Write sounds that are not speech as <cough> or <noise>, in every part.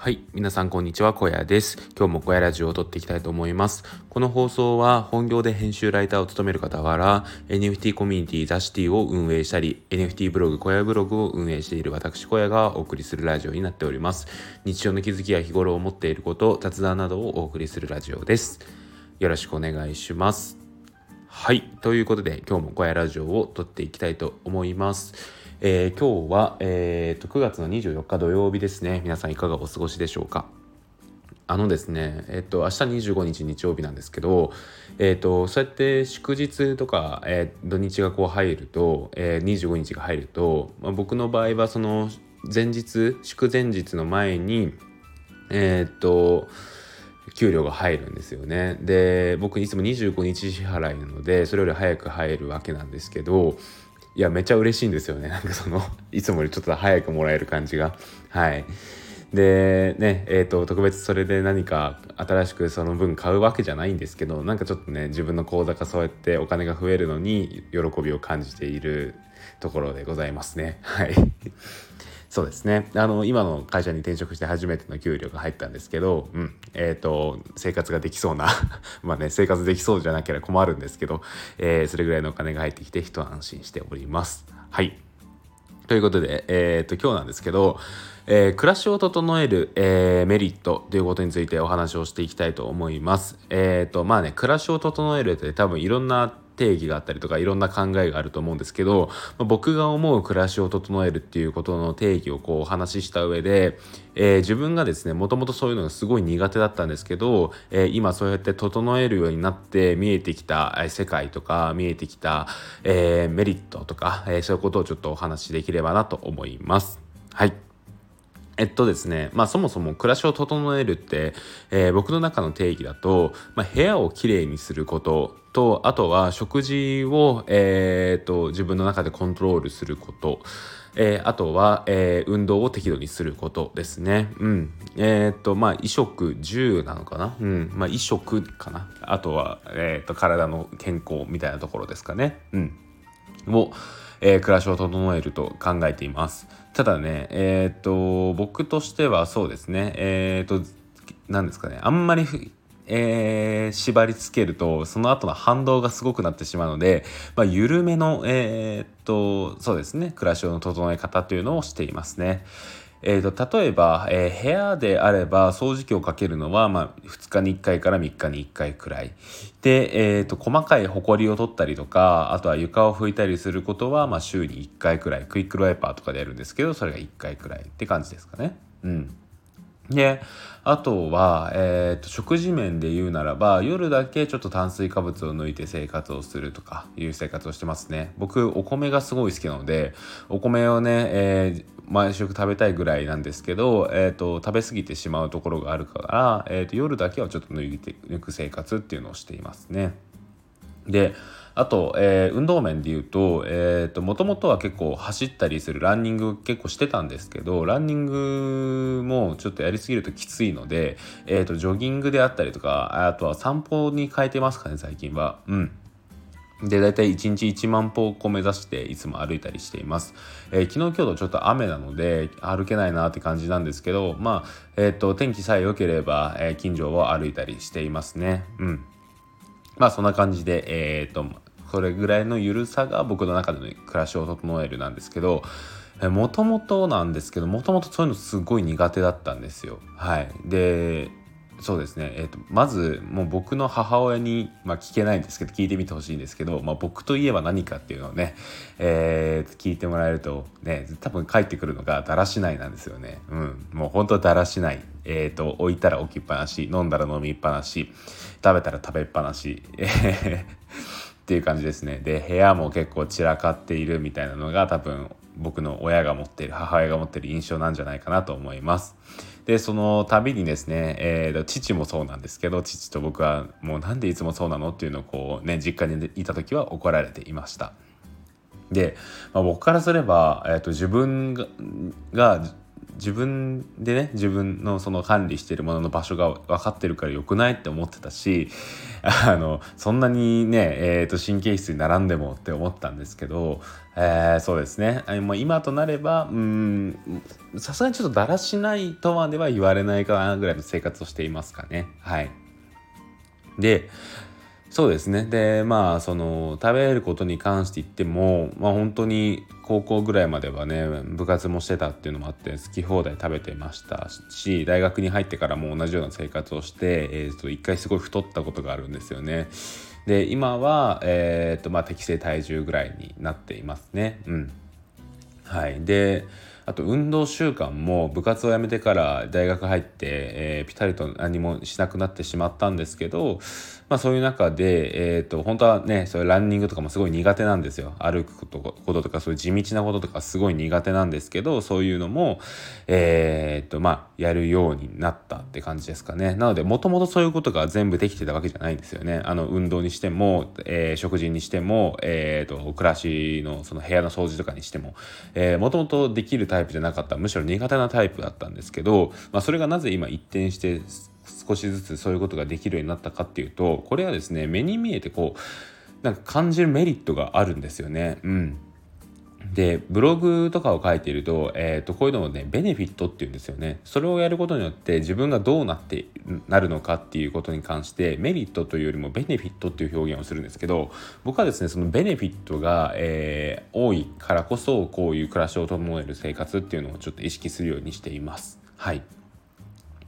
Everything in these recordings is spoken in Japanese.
はい皆さんこんにちは小屋です。今日も小屋ラジオを撮っていきたいと思います。この放送は本業で編集ライターを務める傍ら NFT コミュニティザシティを運営したり NFT ブログ小屋ブログを運営している私小屋がお送りするラジオになっております。日常の気づきや日頃思っていること雑談などをお送りするラジオです。よろしくお願いします。はいということで今日も小屋ラジオを撮っていきたいと思います。えー、今日は、えーと、9月の24日土曜日ですね皆さんいかがお過ごしでしょうか？あのですね、えっ、ー、と、明日25日日曜日なんですけど、えっ、ー、と、そうやって祝日とか、えー、土日がこう入ると、えー、25日が入ると、まあ、僕の場合はその前日、祝前日の前に、えっと、給料が入るんですよね。で、僕いつも25日支払いなので、それより早く入るわけなんですけど、いやめっちゃ嬉しいんですよね。<laughs> なんかそのいつもよりちょっと早くもらえる感じが。はい。でねえーと、特別それで何か新しくその分買うわけじゃないんですけどなんかちょっとね自分の口座がそうやってお金が増えるのに喜びを感じているところでございますね。はい。そうですねあの今の会社に転職して初めての給料が入ったんですけど、うんえーと、生活ができそうな <laughs> まあね生活できそうじゃなければ困るんですけど、えー、それぐらいのお金が入ってきて一安心しております。はいということで、えーと、今日なんですけど、えー、暮らしを整える、えー、メリットということについてお話をしていきたいと思います。えっ、ー、とまあね暮らしを整えるって多分いろんな定義があったりとかいろんな考えがあると思うんですけど、まあ、僕が思う暮らしを整えるっていうことの定義をこうお話しした上で、えー、自分がですねもともとそういうのがすごい苦手だったんですけど、えー、今そうやって整えるようになって見えてきた世界とか見えてきた、えー、メリットとか、えそういうことをちょっとお話しできればなと思います。はいえっとですね、まあそもそも暮らしを整えるって、えー、僕の中の定義だと、まあ、部屋をきれいにすることと、あとは食事を、えー、っと自分の中でコントロールすること、えー、あとは、えー、運動を適度にすることですね。うん。えー、っと、まあ、衣食住なのかな？うん。まあ、衣食かな？あとは、え、っと、体の健康みたいなところですかね。うん。を、え、暮らしを整えると考えています。ただね、えっ、と、僕としてはそうですね、えっ、と、何ですかね、あんまりえー、縛りつけるとその後の反動がすごくなってしまうので、まあ、緩めの、え、っとそうですね暮らしの整え方というのをしていますね。えーと、例えば、えー、部屋であれば掃除機をかけるのは、まあ、2日に1回から3日に1回くらい。で、えーと、細かいほこりを取ったりとかあとは床を拭いたりすることは、まあ、週に1回くらい。クイックルワイパーとかでやるんですけどそれが1回くらいって感じですかね。うん。であとは、えーと、食事面で言うならば夜だけちょっと炭水化物を抜いて生活をするとかいう生活をしてますね。僕お米がすごい好きなのでお米をね、えー、毎食食べたいぐらいなんですけど、えーと、食べ過ぎてしまうところがあるから、えーと夜だけはちょっと抜いて抜く生活っていうのをしていますね。であと、えー、運動面で言うと、えーと、もともとは結構走ったりするランニング結構してたんですけどランニングもちょっとやりすぎるときついので、えーと、ジョギングであったりとかあとは散歩に変えてますかね最近は。うんで、大体1日1万歩を目指していつも歩いたりしています。えー、昨日今日とちょっと雨なので歩けないなって感じなんですけど、まあ、えっ、と、天気さえ良ければ、えー、近所を歩いたりしていますね。うん。まあそんな感じで、えっ、ー、と、それぐらいの緩さが僕の中での暮らしを整えるなんですけど、もともとなんですけど、もともとそういうのすごい苦手だったんですよ。はい。で、そうですね、えーと、まずもう僕の母親に、まあ、聞けないんですけど聞いてみてほしいんですけど、まあ、僕といえば何かっていうのをね、えー、聞いてもらえるとね多分返ってくるのがだらしないなんですよね。うん、もう本当だらしない。えーと、置いたら置きっぱなし飲んだら飲みっぱなし食べたら食べっぱなし。<laughs> っていう感じですね。で部屋も結構散らかっているみたいなのが多分僕の親が持っている母親が持っている印象なんじゃないかなと思います。でその度にですね、えー、父もそうなんですけど父と僕はもうなんでいつもそうなのっていうのをこうね実家にいた時は怒られていました。で、まあ、僕からすれば、えーと、自分が自分でね自分のその管理してるものの場所が分かってるからよくないって思ってたし <laughs> あのそんなにね、えーと、神経質に並んでもって思ったんですけど、えー、そうですねもう今となればうんさすがにちょっとだらしないとまでは言われないかなぐらいの生活をしていますかねはい。でそうですねでまあその食べることに関して言ってもまあ本当に高校ぐらいまではね部活もしてたっていうのもあって好き放題食べてましたし大学に入ってからも同じような生活をして、えー、と一回すごい太ったことがあるんですよね。で今は、えーとまあ、適正体重ぐらいになっていますね。うん、はい、であと運動習慣も部活を辞めてから大学入って、えー、ピタリと何もしなくなってしまったんですけど、まあ、そういう中で、えーと、本当はねそういうランニングとかもすごい苦手なんですよ。歩くこととかそういう地道なこととかすごい苦手なんですけどそういうのも、えーとまあ、やるようになったって感じですかね。なのでもともとそういうことが全部できてたわけじゃないんですよね。あの運動にしても、えー、食事にしても、えーと、暮らしのその部屋の掃除とかにしても。もともとできるタイプじゃなかったむしろ苦手なタイプだったんですけど、まあ、それがなぜ今一転して少しずつそういうことができるようになったかっていうとこれはですね目に見えてこうなんか感じるメリットがあるんですよね。うん。でブログとかを書いていると,、えーと、こういうのをねベネフィットっていうんですよね。それをやることによって自分がどうなってなるのかっていうことに関してメリットというよりもベネフィットっていう表現をするんですけど僕はですねそのベネフィットが、えー、多いからこそこういう暮らしを整える生活っていうのをちょっと意識するようにしています。はい。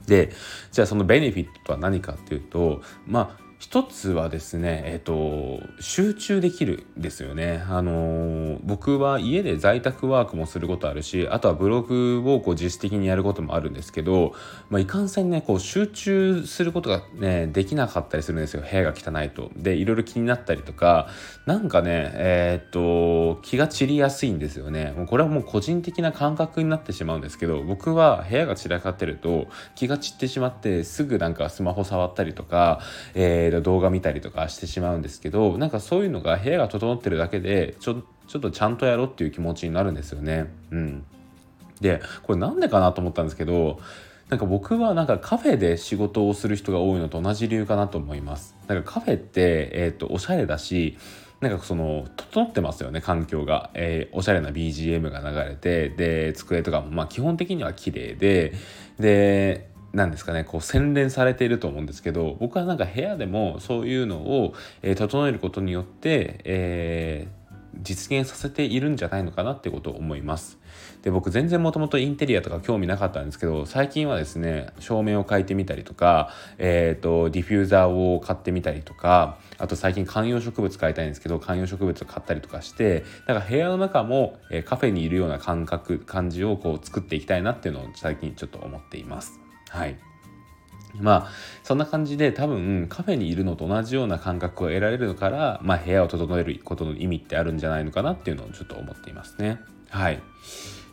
でじゃあそのベネフィットとは何かっていうとまあ一つはですね、えっ、と、集中できるですよね。あのー、僕は家で在宅ワークもすることあるし、あとはブログをこう自主的にやることもあるんですけど、まあ、いかんせんね、こう集中することがね、できなかったりするんですよ。部屋が汚いと。で、いろいろ気になったりとか、なんかね、えっ、と、気が散りやすいんですよね。もうこれはもう個人的な感覚になってしまうんですけど、僕は部屋が散らかってると気が散ってしまって、すぐなんかスマホ触ったりとか、えー動画見たりとかしてしまうんですけどなんかそういうのが部屋が整ってるだけでちょちょっとちゃんとやろうっていう気持ちになるんですよね。うん、でこれなんでかなと思ったんですけどなんか僕はなんかカフェで仕事をする人が多いのと同じ理由かなと思います。なんかカフェって、えーと、とおしゃれだしなんかその整ってますよね環境が、えー、おしゃれな BGM が流れてで机とかもまあ基本的には綺麗ででなんですかねこう洗練されていると思うんですけど僕はなんか部屋でもそういうのを、えー、整えることによって、えー、実現させているんじゃないのかなってことを思います。で僕全然もともとインテリアとか興味なかったんですけど最近はですね照明を変えてみたりとか、えーと、ディフューザーを買ってみたりとかあと最近観葉植物買いたいんですけど観葉植物を買ったりとかしてだか部屋の中も、えー、カフェにいるような感覚感じをこう作っていきたいなっていうのを最近ちょっと思っています。はいまあそんな感じで多分カフェにいるのと同じような感覚を得られるから、まあ、部屋を整えることの意味ってあるんじゃないのかなっていうのをちょっと思っていますね。はい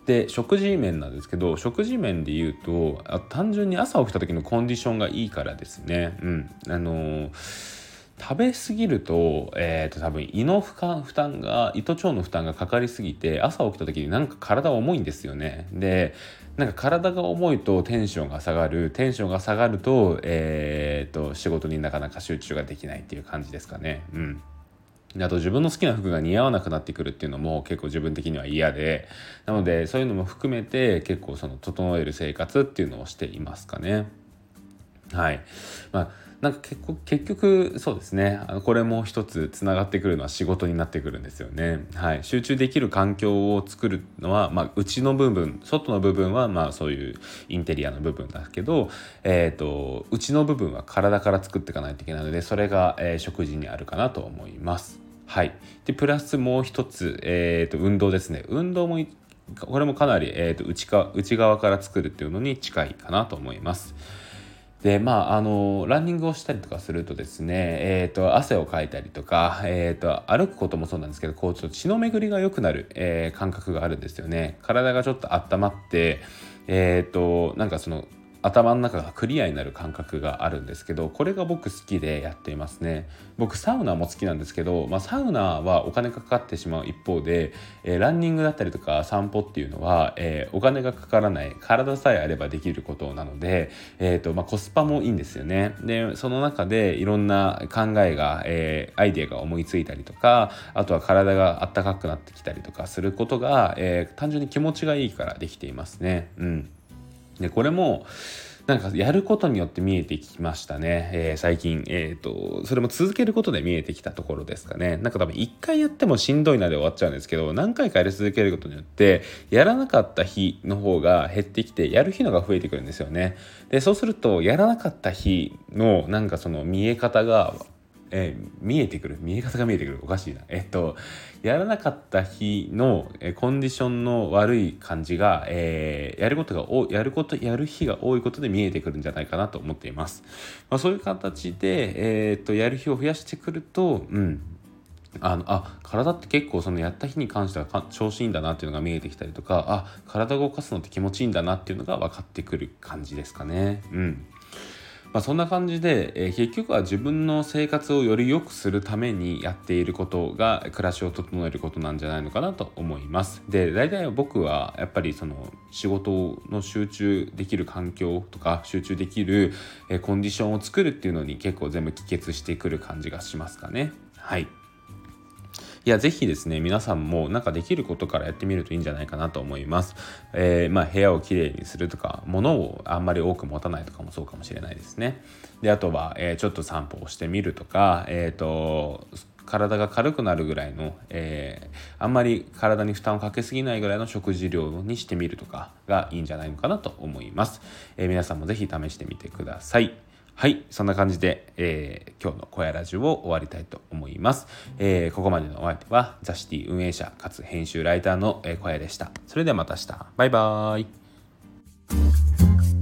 で食事面なんですけど食事面で言うと単純に朝起きた時のコンディションがいいからですね。うんあのー食べ過ぎると,、えー、と多分胃の負担負担が胃と腸の負担がかかりすぎて朝起きた時になんか体重いんですよね。でなんか体が重いとテンションが下がる。テンションが下がると,、えー、と仕事になかなか集中ができないっていう感じですかね。うん。あと自分の好きな服が似合わなくなってくるっていうのも結構自分的には嫌で。なのでそういうのも含めて結構その整える生活っていうのをしていますかね。はい。まあなんか結結局そうですねこれも一つつながってくるのは仕事になってくるんですよね。はい、集中できる環境を作るのは、まあ、内の部分外の部分はまあそういうインテリアの部分だけど、えーと、内の部分は体から作っていかないといけないのでそれが、えー、食事にあるかなと思います。はい、でプラスもう一つ、えーと、運動ですね運動もこれもかなり、えーと、内か内側から作るっていうのに近いかなと思います。でまああのランニングをしたりとかするとですね、えーと、汗をかいたりとか、えーと、歩くこともそうなんですけどこうちょっと血の巡りが良くなる、えー、感覚があるんですよね。体がちょっと温まってえっ、ー、となんかその頭の中がクリアになる感覚があるんですけどこれが僕好きでやっていますね。僕サウナも好きなんですけど、まあ、サウナはお金がかかってしまう一方で、えー、ランニングだったりとか散歩っていうのは、えー、お金がかからない体さえあればできることなので、えーとまあ、コスパもいいんですよね。でその中でいろんな考えが、えー、アイデアが思いついたりとかあとは体があったかくなってきたりとかすることが、えー、単純に気持ちがいいからできていますね。うん。でこれもなんかやることによって見えてきましたね、えー、最近、えーと、それも続けることで見えてきたところですかね。なんか多分一回やってもしんどいなで終わっちゃうんですけど何回かやり続けることによってやらなかった日の方が減ってきてやる日のが増えてくるんですよね。でそうするとやらなかった日のなんかその見え方がえー、見えてくる見え方が見えてくる。おかしいな。えっとやらなかった日の、えコンディションの悪い感じが、えー、やることがおやることやる日が多いことで見えてくるんじゃないかなと思っています、まあ、そういう形で、え、っとやる日を増やしてくるとうん。あのあ体って結構そのやった日に関しては調子いいんだなっていうのが見えてきたりとかあ体を動かすのって気持ちいいんだなっていうのが分かってくる感じですかね。うん。まあ、そんな感じで、えー、結局は自分の生活をより良くするためにやっていることが暮らしを整えることなんじゃないのかなと思います。で大体僕はやっぱりその仕事の集中できる環境とか集中できる、えー、コンディションを作るっていうのに結構全部帰結してくる感じがしますかね。はいいや、ぜひですね、皆さんもなんかできることからやってみるといいんじゃないかなと思います。えー、まあ、部屋をきれいにするとか、物をあんまり多く持たないとかもそうかもしれないですね。で、あとは、えー、ちょっと散歩をしてみるとか、えっ、ー、と、体が軽くなるぐらいの、えー、あんまり体に負担をかけすぎないぐらいの食事量にしてみるとかがいいんじゃないのかなと思います。えー、皆さんもぜひ試してみてください。はい、そんな感じで、えー、今日の小屋ラジオを終わりたいと思います。えー、ここまでのお相手は、ザシティ運営者かつ編集ライターの小屋でした。それではまた明日。バイバーイ。